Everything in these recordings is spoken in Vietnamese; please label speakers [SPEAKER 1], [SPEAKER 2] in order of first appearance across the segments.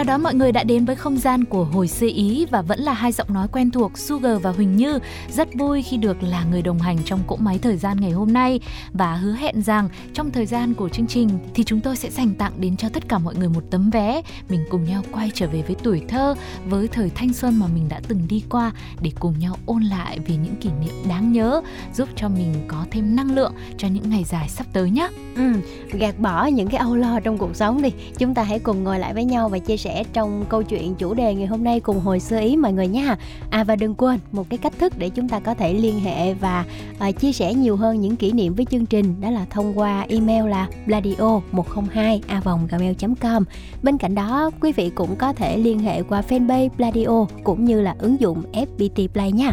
[SPEAKER 1] Chào đón mọi người đã đến với không gian của hồi xưa Ý và vẫn là hai giọng nói quen thuộc Sugar và Huỳnh Như. Rất vui khi được là người đồng hành trong cỗ máy thời gian ngày hôm nay và hứa hẹn rằng trong thời gian của chương trình thì chúng tôi sẽ dành tặng đến cho tất cả mọi người một tấm vé mình cùng nhau quay trở về với tuổi thơ, với thời thanh xuân mà mình đã từng đi qua để cùng nhau ôn lại về những kỷ niệm đáng nhớ giúp cho mình có thêm năng lượng cho những ngày dài sắp tới nhé.
[SPEAKER 2] Ừ, gạt bỏ những cái âu lo trong cuộc sống đi. Chúng ta hãy cùng ngồi lại với nhau và chia sẻ trong câu chuyện chủ đề ngày hôm nay cùng hồi xưa ý mọi người nha. À và đừng quên một cái cách thức để chúng ta có thể liên hệ và à, chia sẻ nhiều hơn những kỷ niệm với chương trình đó là thông qua email là bladio 102 a gmail.com. Bên cạnh đó, quý vị cũng có thể liên hệ qua fanpage Bladio cũng như là ứng dụng FPT Play nha.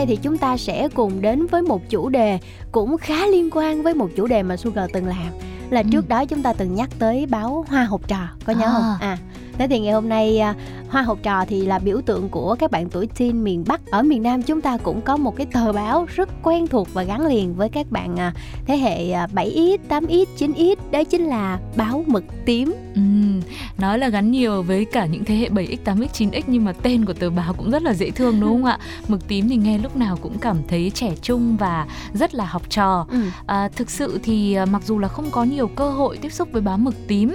[SPEAKER 2] Nay thì chúng ta sẽ cùng đến với một chủ đề cũng khá liên quan với một chủ đề mà Sugar từng làm là
[SPEAKER 1] Ừ.
[SPEAKER 2] trước đó chúng ta từng nhắc tới báo Hoa học trò có nhớ
[SPEAKER 1] À.
[SPEAKER 2] không? À thế thì ngày hôm nay à, Hoa học trò thì là biểu tượng của các bạn tuổi teen miền Bắc ở miền Nam chúng ta cũng có một cái tờ báo rất quen thuộc và gắn liền với các bạn à, thế hệ à, 7x, 8x, 9x đó chính là báo mực tím.
[SPEAKER 1] Ừm, nói là gắn nhiều với cả những thế hệ 7x, 8x, 9x nhưng mà tên của tờ báo cũng rất là dễ thương đúng không ạ? Mực tím thì nghe lúc nào cũng cảm thấy trẻ trung và rất là học trò.
[SPEAKER 2] Ừ.
[SPEAKER 1] À, thực sự thì à, mặc dù là không có nhiều cơ hội tiếp xúc với báo mực tím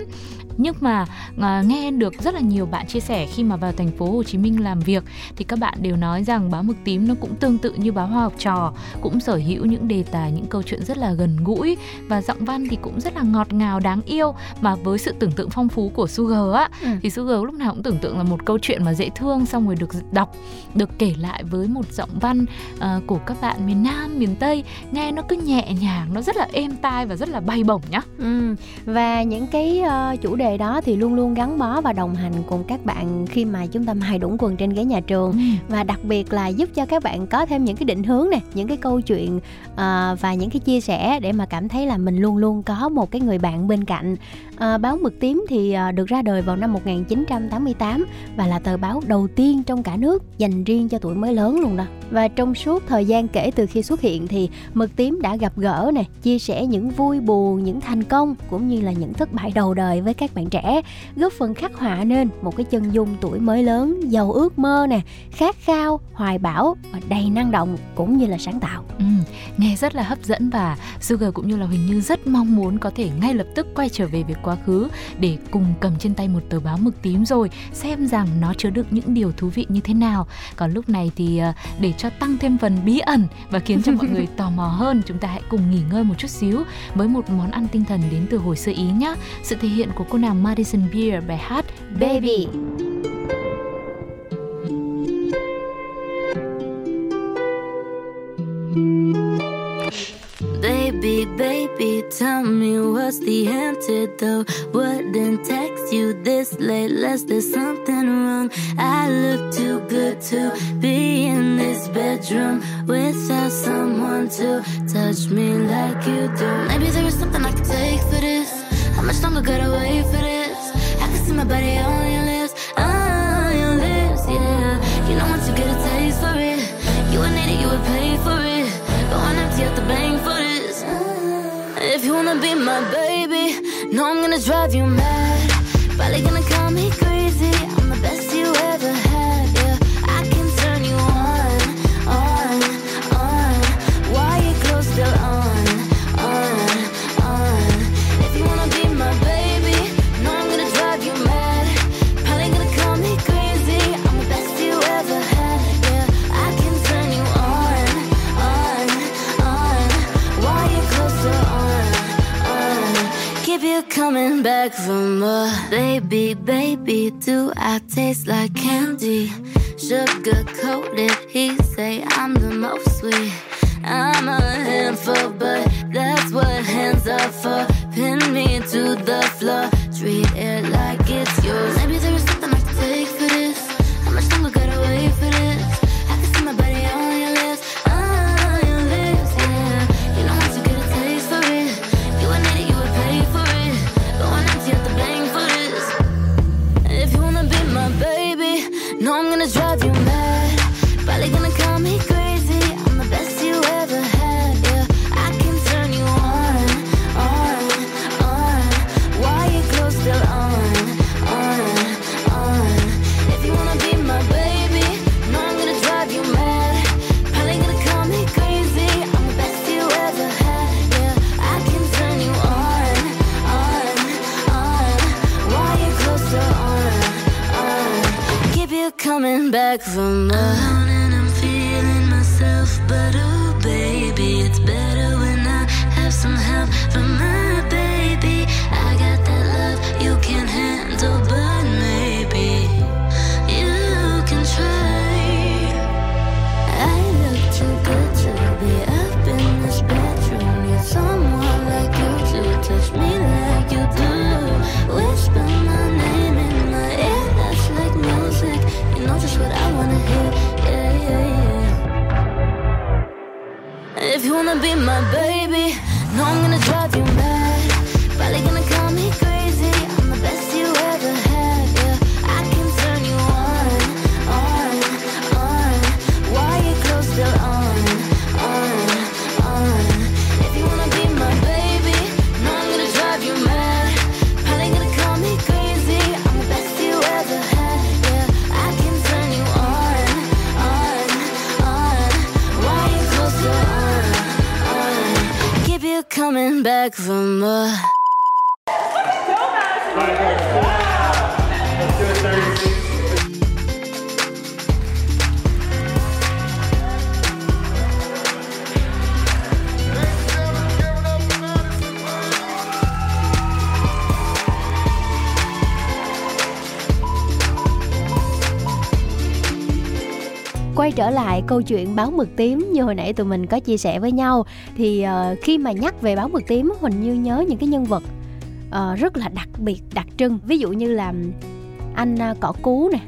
[SPEAKER 1] nhưng mà à, nghe được rất là nhiều bạn chia sẻ khi mà vào thành phố Hồ Chí Minh làm việc thì các bạn đều nói rằng báo mực tím nó cũng tương tự như báo hoa học trò cũng sở hữu những đề tài những câu chuyện rất là gần gũi và giọng văn thì cũng rất là ngọt ngào đáng yêu mà với sự tưởng tượng phong phú của Sugar á
[SPEAKER 2] Ừ.
[SPEAKER 1] thì Sugar lúc nào cũng tưởng tượng là một câu chuyện mà dễ thương xong rồi được đọc được kể lại với một giọng văn ờ, của các bạn miền Nam miền Tây nghe nó cứ nhẹ nhàng nó rất là êm tai và rất là bay bổng nhá
[SPEAKER 2] Ừ. Và những cái ờ, chủ đề đó thì luôn luôn gắn bó và đồng hành cùng các bạn khi mà chúng ta mài đũng quần trên ghế nhà trường. Và đặc biệt là giúp cho các bạn có thêm những cái định hướng nè những cái câu chuyện ờ, và những cái chia sẻ để mà cảm thấy là mình luôn luôn có một cái người bạn bên cạnh. Ờ, báo mực tím thì ờ, được ra đời vào năm 1988 và là tờ báo đầu tiên trong cả nước dành riêng cho tuổi mới lớn luôn đó. Và trong suốt thời gian kể từ khi xuất hiện thì mực tím đã gặp gỡ nè chia sẻ những vui buồn những thành công cũng như là những thất bại đầu đời với các bạn trẻ góp phần khắc họa nên một cái chân dung tuổi mới lớn giàu ước mơ nè khát khao hoài bão và đầy năng động cũng như là sáng tạo
[SPEAKER 1] Ừ, nghe rất là hấp dẫn và Sugar cũng như là Huỳnh Như rất mong muốn có thể ngay lập tức quay trở về với quá khứ để cùng cầm trên tay một tờ báo mực tím rồi xem rằng nó chứa đựng những điều thú vị như thế nào. Còn lúc này thì ờ, để cho tăng thêm phần bí ẩn và khiến cho mọi người tò mò hơn, chúng ta hãy cùng nghỉ ngơi một chút xíu với một món ăn tinh thần đến từ hồi xưa Ý nhé. Sự thể hiện của cô Madison Beer bài hát
[SPEAKER 2] baby
[SPEAKER 3] Baby, baby, tell me what's the antidote? Wouldn't text you this late, unless there's something wrong. I look too good to be in this bedroom without someone to touch me like you do. Maybe there is something I could. How much longer gotta wait for this? I can see my body on your lips, on your lips, yeah. You know once you get a taste for it, you would need it, you would pay for it. Going empty at the bank for this. If you wanna be my baby, know I'm gonna drive you mad. Probably gonna know I'm gonna drive you back from my
[SPEAKER 2] quay trở lại câu chuyện báo mực tím như hồi nãy tụi mình có chia sẻ với nhau. Thì ờ, khi mà nhắc về báo mực tím huỳnh như nhớ những cái nhân vật ờ, rất là đặc biệt đặc trưng. Ví dụ như là anh à, cỏ cú nè.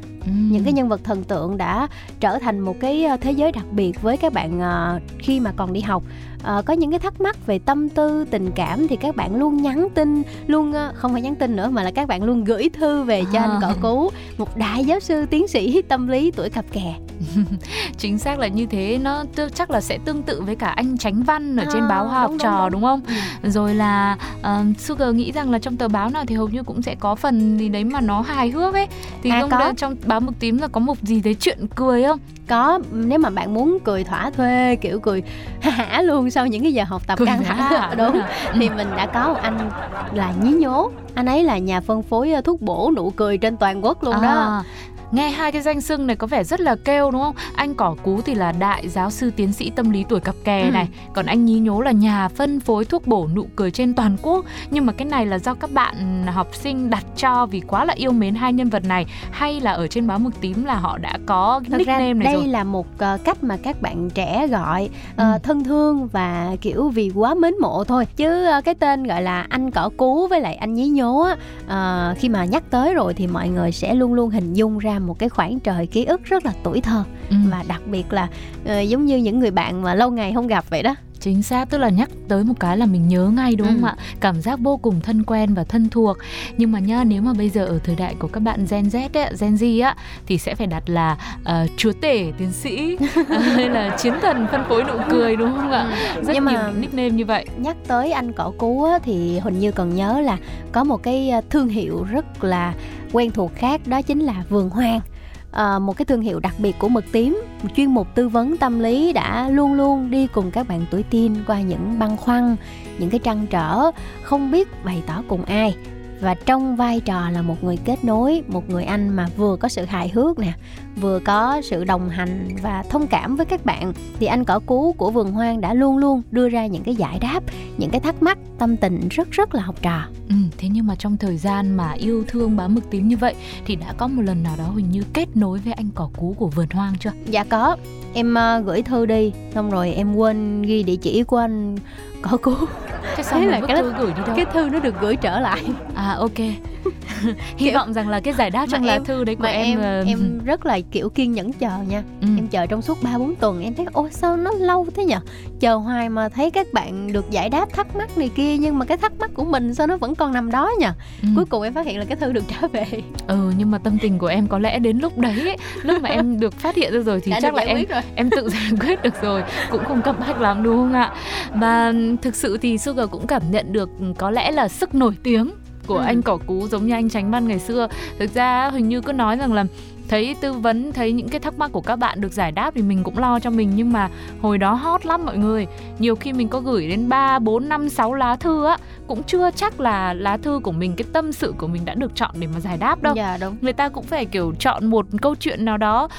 [SPEAKER 2] Những cái nhân vật thần tượng đã trở thành một cái thế giới đặc biệt với các bạn khi mà còn đi học Ờ, có những cái thắc mắc về tâm tư tình cảm thì các bạn luôn nhắn tin luôn ờ, không phải nhắn tin nữa mà là các bạn luôn gửi thư về cho anh
[SPEAKER 1] À.
[SPEAKER 2] cỏ cú một đại giáo sư tiến sĩ tâm lý tuổi cặp kè
[SPEAKER 1] chính xác là như thế nó tư- chắc là sẽ tương tự với cả anh Tránh Văn ở trên
[SPEAKER 2] À,
[SPEAKER 1] báo Hoa học
[SPEAKER 2] đúng,
[SPEAKER 1] trò
[SPEAKER 2] đúng.
[SPEAKER 1] đúng không?
[SPEAKER 2] Ừ.
[SPEAKER 1] Rồi là uh, Sugar nghĩ rằng là trong tờ báo nào thì hầu như cũng sẽ có phần gì đấy mà nó hài hước ấy. Thì
[SPEAKER 2] À,
[SPEAKER 1] không
[SPEAKER 2] có.
[SPEAKER 1] trong báo mực tím là có một gì đấy chuyện cười không?
[SPEAKER 2] có nếu mà bạn muốn cười thỏa thuê kiểu cười hả luôn sau những cái giờ học tập căng thẳng. Đúng thì mình đã có một anh là nhí nhố. Anh ấy là nhà phân phối ờ, thuốc bổ nụ cười trên toàn quốc luôn đó.
[SPEAKER 1] À, Nghe hai cái danh xưng này có vẻ rất là kêu đúng không? Anh Cỏ Cú thì là đại giáo sư tiến sĩ tâm lý tuổi cặp kè
[SPEAKER 2] Ừ.
[SPEAKER 1] này Còn anh Nhí Nhố là nhà phân phối thuốc bổ nụ cười trên toàn quốc Nhưng mà cái này là do các bạn học sinh đặt cho vì quá là yêu mến hai nhân vật này Hay là ở trên báo mực tím là họ đã có cái
[SPEAKER 2] Thật
[SPEAKER 1] nickname này
[SPEAKER 2] đây
[SPEAKER 1] rồi?
[SPEAKER 2] là một ờ, cách mà các bạn trẻ gọi ờ,
[SPEAKER 1] Ừ.
[SPEAKER 2] thân thương và kiểu vì quá mến mộ thôi chứ ờ, cái tên gọi là anh cỏ cú với lại anh nhí nhố á ờ, khi mà nhắc tới rồi thì mọi người sẽ luôn luôn hình dung ra một cái khoảng trời ký ức rất là tuổi thơ
[SPEAKER 1] Ừ.
[SPEAKER 2] và đặc biệt là ờ, giống như những người bạn mà lâu ngày không gặp vậy đó
[SPEAKER 1] Chính xác, tức là nhắc tới một cái là mình nhớ ngay đúng không
[SPEAKER 2] Ừ.
[SPEAKER 1] ạ? Cảm giác vô cùng thân quen và thân thuộc. Nhưng mà nhá, nếu mà bây giờ ở thời đại của các bạn Gen Z ấy, Gen Z á thì sẽ phải đặt là ờ, chúa tể tiến sĩ hay là chiến thần phân phối nụ cười đúng không ạ? Rất
[SPEAKER 2] Nhưng mà-
[SPEAKER 1] nhiều nickname như vậy.
[SPEAKER 2] nhắc tới anh cỏ cú á, thì huỳnh như còn nhớ là có một cái ờ, thương hiệu rất là quen thuộc khác đó chính là vườn hoang Ờ, một cái thương hiệu đặc biệt của mực tím, chuyên mục tư vấn tâm lý đã luôn luôn đi cùng các bạn tuổi teen qua những băn khoăn, những cái trăn trở, không biết bày tỏ cùng ai. Và trong vai trò là một người kết nối, một người anh mà vừa có sự hài hước nè vừa có sự đồng hành và thông cảm với các bạn thì anh cỏ cú của vườn hoang đã luôn luôn đưa ra những cái giải đáp những cái thắc mắc tâm tình rất rất là học trò.
[SPEAKER 1] Ừ, thế nhưng mà trong thời gian mà yêu thương báo mực tím như vậy thì đã có một lần nào đó hình như kết nối với anh cỏ cú của vườn hoang chưa?
[SPEAKER 2] Dạ có. Em uh, gửi thư đi xong rồi em quên ghi địa chỉ của anh cỏ cú.
[SPEAKER 1] Thế là cái thư gửi đi đâu?
[SPEAKER 2] cái thư nó được gửi trở lại.
[SPEAKER 1] À ok hy vọng rằng là cái giải đáp trong lá thư đấy của
[SPEAKER 2] mà
[SPEAKER 1] em
[SPEAKER 2] em, uh... em rất là kiểu kiên nhẫn chờ nha ừ. em chờ trong suốt ba bốn tuần em thấy ôi sao nó lâu thế nhở chờ hoài mà thấy các bạn được giải đáp thắc mắc này kia nhưng mà cái thắc mắc của mình sao nó vẫn còn nằm đó nhở ừ. cuối cùng em phát hiện là cái thư được trả về
[SPEAKER 1] ừ nhưng mà tâm tình của em có lẽ đến lúc đấy ấy, lúc mà em được phát hiện ra rồi thì
[SPEAKER 2] Đã
[SPEAKER 1] chắc là em
[SPEAKER 2] rồi.
[SPEAKER 1] em tự giải quyết được rồi cũng không cấp bách lắm đúng không ạ và thực sự thì Sugar cũng cảm nhận được có lẽ là sức nổi tiếng của ừ. anh cỏ cú giống như anh tránh văn ngày xưa. Thực ra hình như cứ nói rằng là thấy tư vấn thấy những cái thắc mắc của các bạn được giải đáp thì mình cũng lo cho mình nhưng mà hồi đó hot lắm mọi người. Nhiều khi mình có gửi đến 3, 4, 5, 6 lá thư á cũng chưa chắc là lá thư của mình cái tâm sự của mình đã được chọn để mà giải đáp đâu.
[SPEAKER 2] Dạ đúng.
[SPEAKER 1] Người ta cũng phải kiểu chọn một câu chuyện nào đó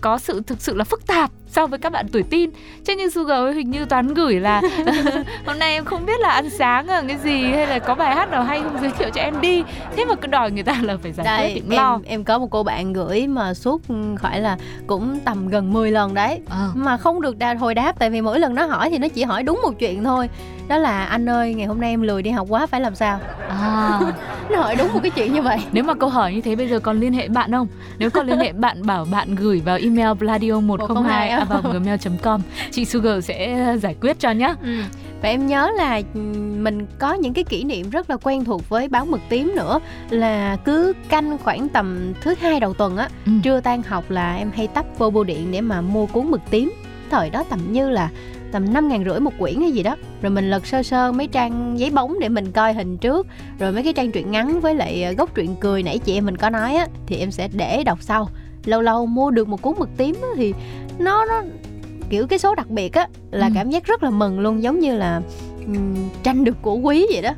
[SPEAKER 1] có sự thực sự là phức tạp so với các bạn tuổi tin chứ như Sugar hình như toán gửi là hôm nay em không biết là ăn sáng ở cái gì hay là có bài hát nào hay không giới thiệu cho em đi. Thế mà cứ đòi người ta là phải giải
[SPEAKER 2] Đây,
[SPEAKER 1] quyết em, lo.
[SPEAKER 2] em có một cô bạn gửi mà suốt khỏi là cũng tầm gần 10 lần đấy. À. mà không được đa, hồi đáp tại vì mỗi lần nó hỏi thì nó chỉ hỏi đúng một chuyện thôi đó là anh ơi ngày hôm nay em lười đi học quá phải làm sao à. nó hỏi đúng một cái chuyện như vậy
[SPEAKER 1] nếu mà câu hỏi như thế bây giờ còn liên hệ bạn không nếu còn liên hệ bạn bảo bạn gửi vào email bladio 102 à, vào gmail.com chị Sugar sẽ giải quyết cho nhé ừ.
[SPEAKER 2] và em nhớ là ừ, mình có những cái kỷ niệm rất là quen thuộc với báo mực tím nữa là cứ canh khoảng tầm thứ hai đầu tuần á ừ. trưa tan học là em hay tấp vô bưu điện để mà mua cuốn mực tím thời đó tầm như là tầm năm ngàn rưỡi một quyển hay gì đó. Rồi mình lật sơ sơ mấy trang giấy bóng để mình coi hình trước. Rồi mấy cái trang truyện ngắn với lại ờ, gốc truyện cười nãy chị em mình có nói á thì em sẽ để đọc sau. Lâu lâu mua được một cuốn mực tím á, thì nó nó kiểu cái số đặc biệt á là ừ. cảm giác rất là mừng luôn giống như là um, tranh được của quý vậy đó.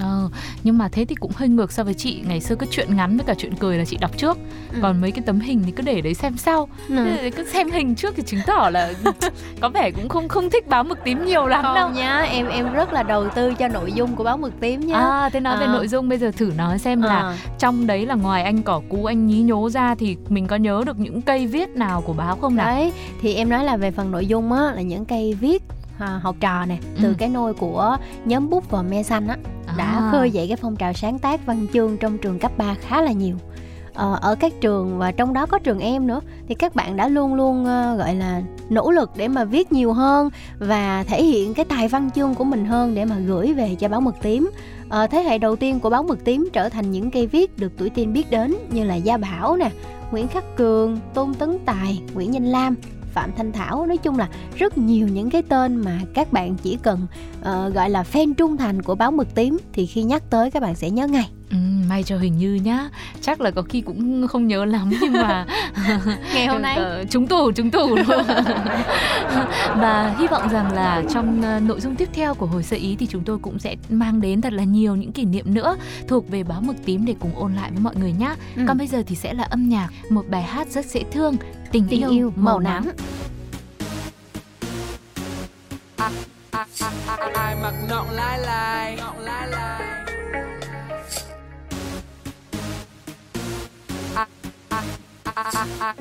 [SPEAKER 1] Ờ, nhưng mà thế thì cũng hơi ngược so với chị ngày xưa cái chuyện ngắn với cả chuyện cười là chị đọc trước ừ. còn mấy cái tấm hình thì cứ để đấy xem sau ừ. cứ xem hình trước thì chứng tỏ là có vẻ cũng không không thích báo mực tím nhiều lắm
[SPEAKER 2] không
[SPEAKER 1] đâu
[SPEAKER 2] nhá em em rất là đầu tư cho nội dung của báo mực tím nhá
[SPEAKER 1] à thế nói à. về nội dung bây giờ thử nói xem à. là trong đấy là ngoài anh cỏ cú anh nhí nhố ra thì mình có nhớ được những cây viết nào của báo không nào
[SPEAKER 2] đấy thì em nói là về phần nội dung á là những cây viết học trò nè từ ừ. cái nôi của nhóm bút và me xanh á đã à. khơi dậy cái phong trào sáng tác văn chương trong trường cấp 3 khá là nhiều ờ, ở các trường và trong đó có trường em nữa thì các bạn đã luôn luôn uh, gọi là nỗ lực để mà viết nhiều hơn và thể hiện cái tài văn chương của mình hơn để mà gửi về cho báo mực tím ờ, thế hệ đầu tiên của báo mực tím trở thành những cây viết được tuổi tin biết đến như là gia bảo nè nguyễn khắc cường tôn tấn tài nguyễn danh lam Phạm Thanh Thảo. Nói chung là rất nhiều những cái tên mà các bạn chỉ cần uh, gọi là fan trung thành của báo mực tím thì khi nhắc tới các bạn sẽ nhớ ngay.
[SPEAKER 1] Ừ, may cho hình như nhá. Chắc là có khi cũng không nhớ lắm nhưng mà
[SPEAKER 2] ngày hôm nay.
[SPEAKER 1] Uh, trúng tủ trúng tủ luôn và hy vọng rằng là trong uh, nội dung tiếp theo của hồi sơ ý thì chúng tôi cũng sẽ mang đến thật là nhiều những kỷ niệm nữa thuộc về báo mực tím để cùng ôn lại với mọi người nhá. Ừ. còn bây giờ thì sẽ là âm nhạc một bài hát rất dễ thương tình, tình yêu, yêu màu nắng, nắng. ai mặc nọng lai lai?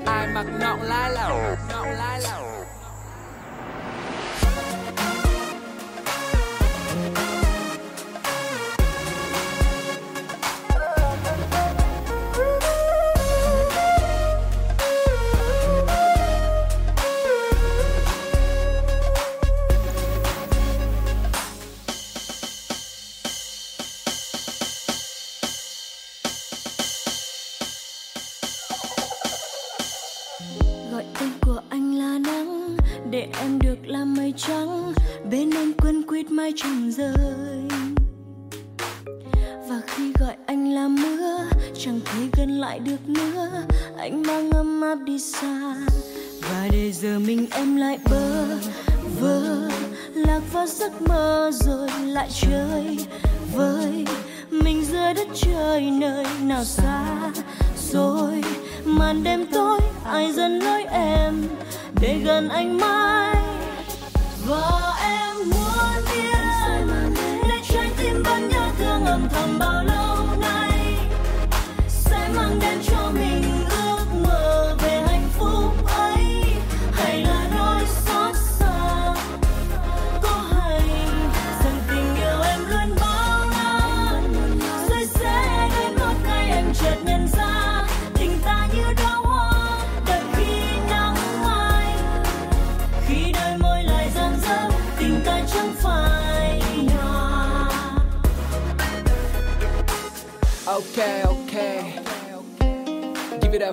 [SPEAKER 1] Ai mặc nọng lai lẩu nọng lai lẩu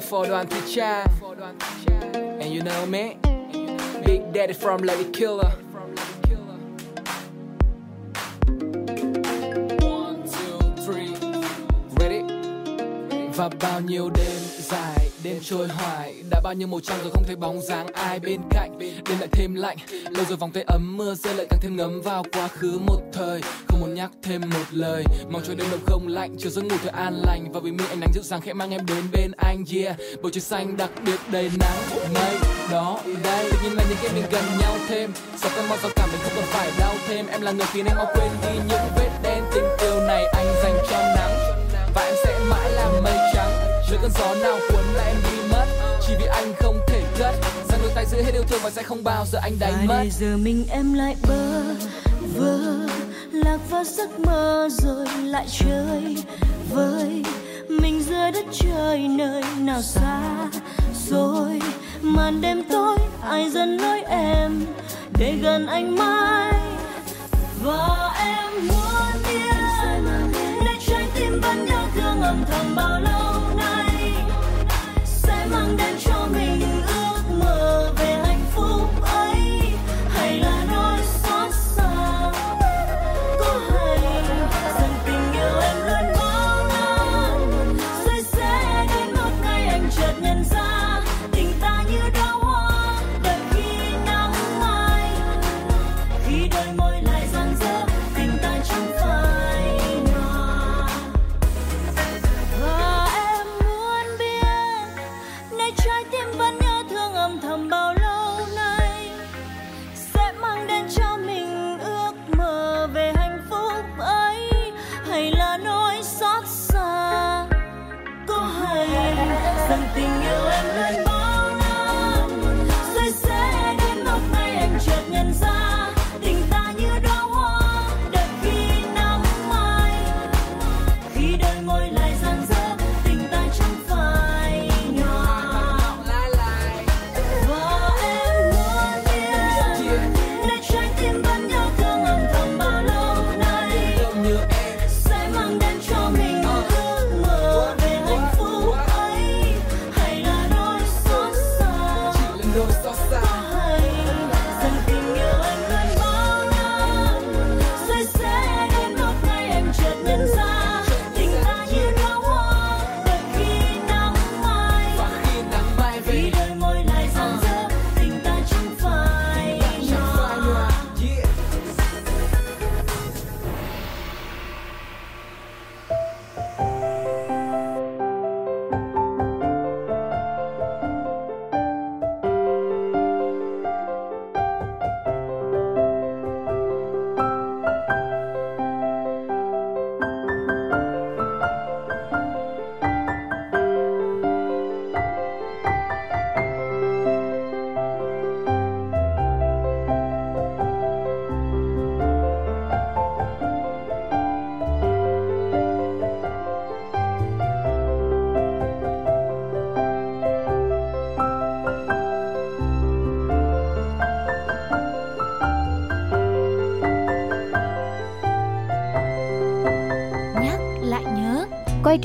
[SPEAKER 4] Đoàn Thị And you know me, Big Daddy from Lady Killer. One, two, three. Ready? Và bao nhiêu đêm dài, đêm trôi hoài Đã bao nhiêu màu trắng rồi không thấy bóng dáng ai bên cạnh. Đêm lại thêm lạnh, lâu rồi vòng tay ấm mưa rơi lại càng thêm ngấm vào quá khứ một thời. Không muốn nhắc thêm một lời, mong cho đêm đông không lạnh Chiều giấc ngủ thật an lành. Và vì mi ánh nắng dịu dàng khẽ mang em đến bên anh Yeah, bầu trời xanh đặc biệt đầy nắng mây đó đây Tự nhiên là những cái mình gần nhau thêm Sao cơn mong giao cảm mình không cần phải đau thêm. Em là người khiến em mau quên đi những vết đen. Tình yêu này anh dành cho nàng dưới cơn gió nào cuốn lại em đi mất. Chỉ vì anh không thể cất. Rằng đôi tay giữ hết yêu thương và sẽ không bao giờ anh
[SPEAKER 5] và
[SPEAKER 4] đánh mất.
[SPEAKER 5] để giờ mình em lại bơ vơ lạc vào giấc mơ rồi lại chơi với mình giữa đất trời nơi nào xa rồi màn đêm tối ai dẫn lối em để gần anh mãi? Và em muốn biết để trái tim vẫn nhớ thương âm thầm bao lâu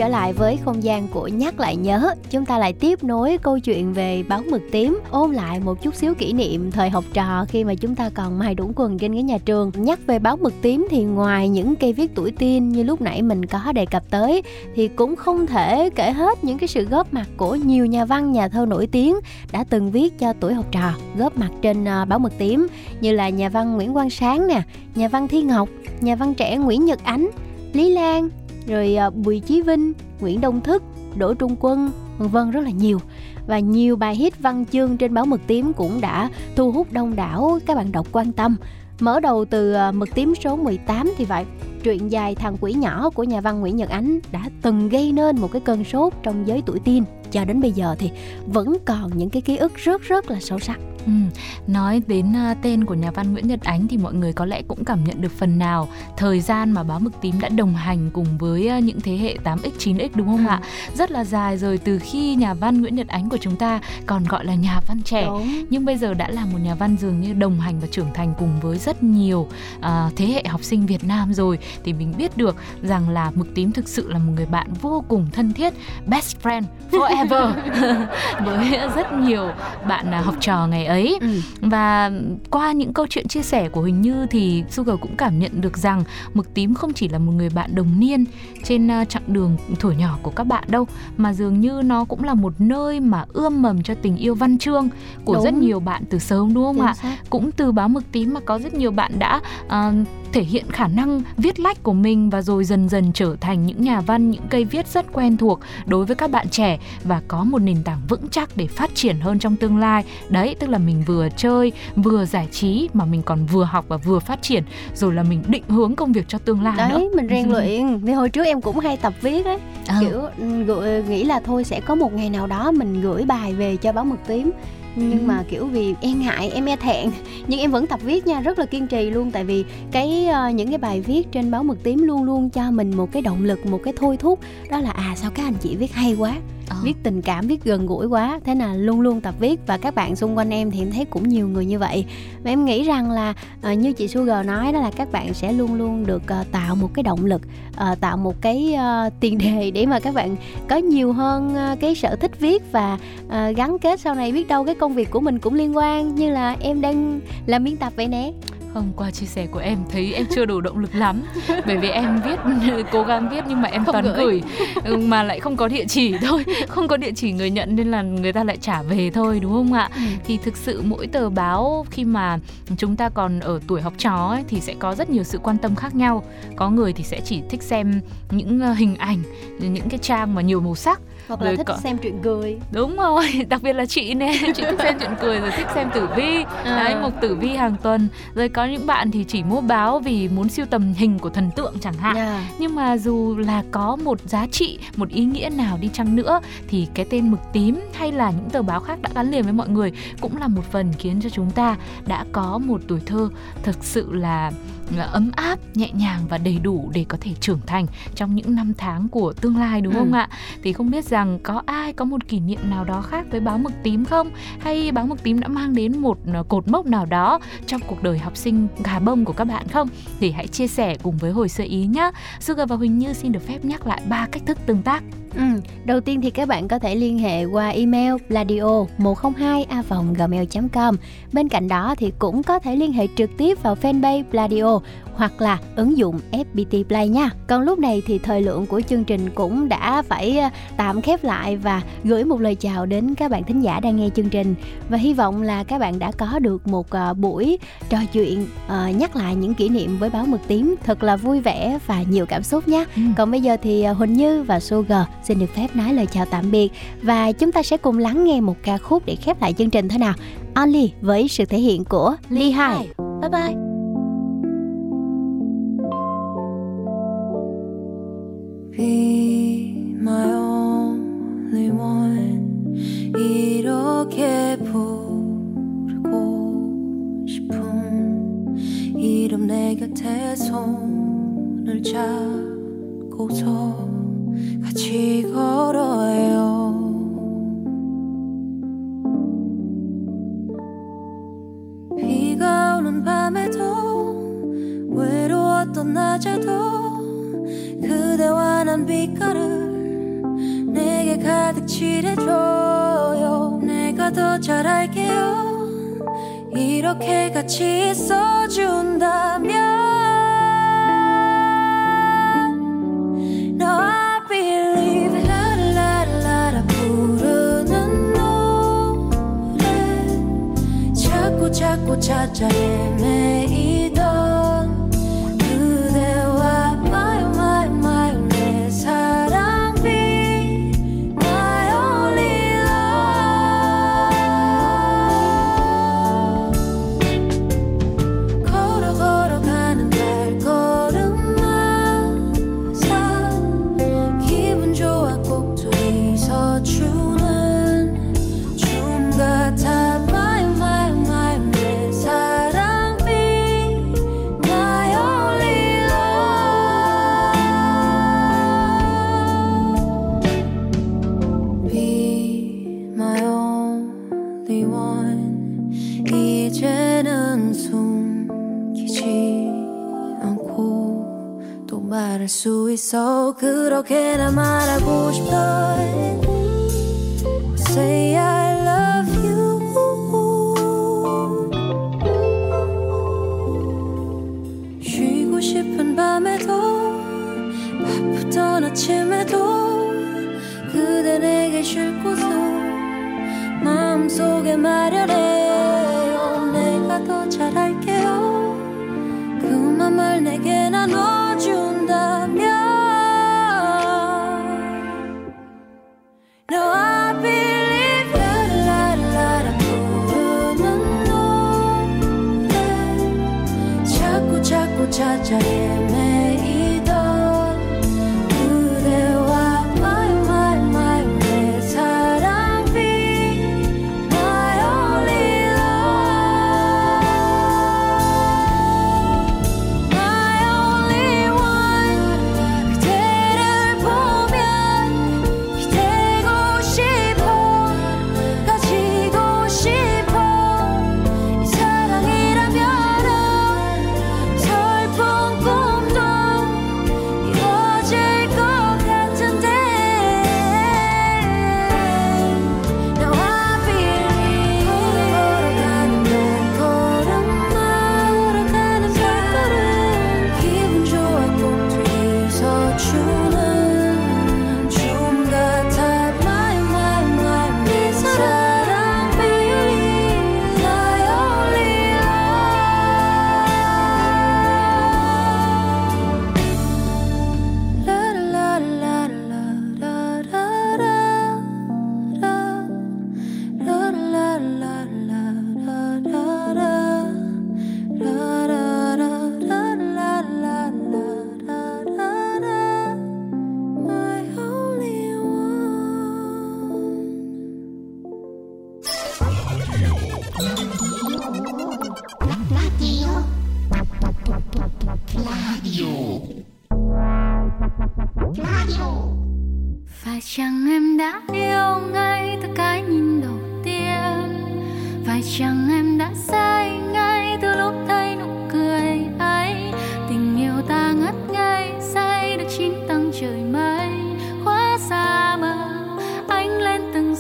[SPEAKER 2] trở lại với không gian của nhắc lại nhớ, chúng ta lại tiếp nối câu chuyện về báo mực tím, ôn lại một chút xíu kỷ niệm thời học trò khi mà chúng ta còn mài đũng quần trên cái nhà trường. Nhắc về báo mực tím thì ngoài những cây viết tuổi teen như lúc nãy mình có đề cập tới thì cũng không thể kể hết những cái sự góp mặt của nhiều nhà văn nhà thơ nổi tiếng đã từng viết cho tuổi học trò góp mặt trên ờ, báo mực tím như là nhà văn Nguyễn Quang Sáng nè, nhà văn Thi Ngọc, nhà văn trẻ Nguyễn Nhật Ánh, Lý Lan, rồi à, Bùi Chí Vinh, Nguyễn Đông Thức, Đỗ Trung Quân, vân vân rất là nhiều và nhiều bài hit văn chương trên báo mực tím cũng đã thu hút đông đảo các bạn đọc quan tâm. Mở đầu từ à, mực tím số 18 thì vậy, truyện dài Thằng quỷ nhỏ của nhà văn Nguyễn Nhật Ánh đã từng gây nên một cái cơn sốt trong giới tuổi teen cho đến bây giờ thì vẫn còn những cái ký ức rất rất là sâu sắc.
[SPEAKER 1] Ừ, nói đến uh, tên của nhà văn Nguyễn Nhật Ánh thì mọi người có lẽ cũng cảm nhận được phần nào thời gian mà báo mực tím đã đồng hành cùng với uh, những thế hệ 8x 9x đúng không ừ. ạ? Rất là dài rồi từ khi nhà văn Nguyễn Nhật Ánh của chúng ta còn gọi là nhà văn trẻ đúng. nhưng bây giờ đã là một nhà văn dường như đồng hành và trưởng thành cùng với rất nhiều uh, thế hệ học sinh Việt Nam rồi thì mình biết được rằng là mực tím thực sự là một người bạn vô cùng thân thiết best friend forever với rất nhiều bạn uh, học trò ngày ấy ừ. và qua những câu chuyện chia sẻ của Huỳnh Như thì Sugar cũng cảm nhận được rằng Mực Tím không chỉ là một người bạn đồng niên trên uh, chặng đường tuổi nhỏ của các bạn đâu mà dường như nó cũng là một nơi mà ươm mầm cho tình yêu văn chương của đúng. rất nhiều bạn từ sớm đúng không ạ? Cũng từ báo Mực Tím mà có rất nhiều bạn đã uh, thể hiện khả năng viết lách của mình và rồi dần dần trở thành những nhà văn những cây viết rất quen thuộc đối với các bạn trẻ và có một nền tảng vững chắc để phát triển hơn trong tương lai. Đấy tức là mình vừa chơi vừa giải trí mà mình còn vừa học và vừa phát triển rồi là mình định hướng công việc cho tương lai
[SPEAKER 2] đấy
[SPEAKER 1] nữa.
[SPEAKER 2] mình rèn luyện. Vì hồi trước em cũng hay tập viết ấy ừ. kiểu ừ, gửi, nghĩ là thôi sẽ có một ngày nào đó mình gửi bài về cho báo mực tím nhưng ừ. mà kiểu vì e ngại em e thẹn. Nhưng em vẫn tập viết nha rất là kiên trì luôn. Tại vì cái uh, những cái bài viết trên báo mực tím luôn luôn cho mình một cái động lực một cái thôi thúc. Đó là à sao các anh chị viết hay quá ờ. viết tình cảm viết gần gũi quá thế là luôn luôn tập viết và các bạn xung quanh em thì em thấy cũng nhiều người như vậy. Và em nghĩ rằng là uh, như chị Sugar nói đó là các bạn sẽ luôn luôn được uh, tạo một cái động lực uh, tạo một cái uh, tiền đề để mà các bạn có nhiều hơn uh, cái sở thích viết và uh, gắn kết sau này biết đâu cái công việc của mình cũng liên quan. Như là em đang làm biên tập vậy nè.
[SPEAKER 1] Không qua chia sẻ của em thấy em chưa đủ động lực lắm. Bởi vì em viết cố gắng viết nhưng mà em không toàn gửi. gửi ừ, mà lại không có địa chỉ thôi không có địa chỉ người nhận nên là người ta lại trả về thôi đúng không ạ? Ừ. thì thực sự mỗi tờ báo khi mà chúng ta còn ở tuổi học trò ấy, thì sẽ có rất nhiều sự quan tâm khác nhau. Có người thì sẽ chỉ thích xem những ờ, hình ảnh những cái trang mà nhiều màu sắc
[SPEAKER 2] hoặc là rồi thích có... xem chuyện cười
[SPEAKER 1] đúng rồi đặc biệt là chị nè chị thích xem chuyện cười rồi thích xem tử vi à. đấy một tử vi hàng tuần rồi có những bạn thì chỉ mua báo vì muốn siêu tầm hình của thần tượng chẳng hạn yeah. Dạ. nhưng mà dù là có một giá trị một ý nghĩa nào đi chăng nữa thì cái tên mực tím hay là những tờ báo khác đã gắn liền với mọi người cũng là một phần khiến cho chúng ta đã có một tuổi thơ thực sự là ấm áp nhẹ nhàng và đầy đủ để có thể trưởng thành trong những năm tháng của tương lai đúng ừ. không ạ? Thì không biết rằng có ai có một kỷ niệm nào đó khác với báo mực tím không? Hay báo mực tím đã mang đến một ờ, cột mốc nào đó trong cuộc đời học sinh gà bông của các bạn không? Thì hãy chia sẻ cùng với hồi sơ ý nhé Sugar và Huỳnh Như xin được phép nhắc lại ba cách thức tương tác
[SPEAKER 2] Ừ, đầu tiên thì các bạn có thể liên hệ qua email pladio 102 a gmail.com. Bên cạnh đó thì cũng có thể liên hệ trực tiếp vào fanpage Pladio hoặc là ứng dụng FPT Play nha. Còn lúc này thì thời lượng của chương trình cũng đã phải ờ, tạm khép lại và gửi một lời chào đến các bạn thính giả đang nghe chương trình và hy vọng là các bạn đã có được một ờ, buổi trò chuyện uh, nhắc lại những kỷ niệm với báo mực tím thật là vui vẻ và nhiều cảm xúc nhé. Ừ. Còn bây giờ thì Huỳnh Như và Sugar xin được phép nói lời chào tạm biệt và chúng ta sẽ cùng lắng nghe một ca khúc để khép lại chương trình thế nào. Only với sự thể hiện của Lee Hai. Bye bye. 비가 오는 밤에도 외로웠던 낮에도 그대와 난 빛깔을 내게 가득 칠해줘요. 내가 더 잘할게요. 이렇게 같이 있어준다면 No I believe it. 라라라라 부르는 노래. 자꾸 자꾸
[SPEAKER 3] 찾아 헤매이 수 있어. 그렇게나 말하고 싶어. Say I love you. 쉬고 싶은 밤에도 바쁘던 아침에도 그대 내게 쉴 곳을 마음속에 마련해. 찾아 헤매.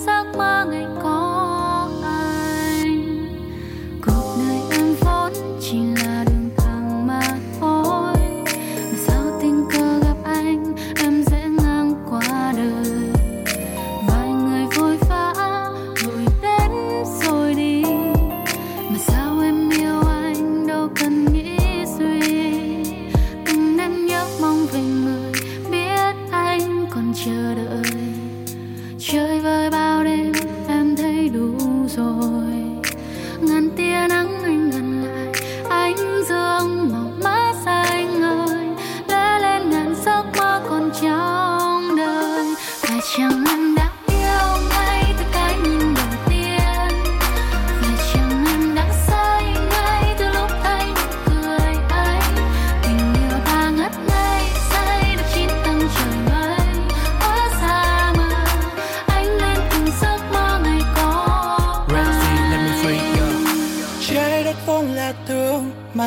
[SPEAKER 3] giấc mơ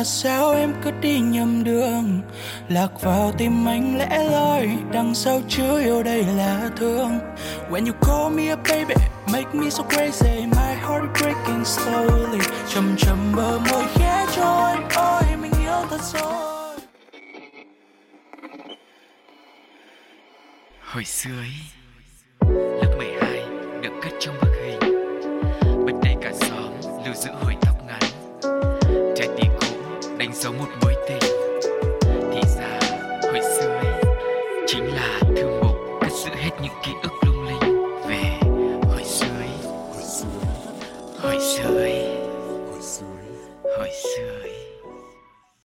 [SPEAKER 3] mà sao em
[SPEAKER 6] cứ đi nhầm đường? Lạc vào tim anh lẽ loi, đằng sau chứa yêu đây là thương. When you call me a baby, make me so crazy. My heart breaking slowly. Chầm chầm bờ môi khẽ trôi ôi mình yêu thật rồi.
[SPEAKER 7] Hồi xưa ấy, lớp 12 được cất trong bức hình. Bên đây cả xóm lưu giữ hồi đánh dấu một mới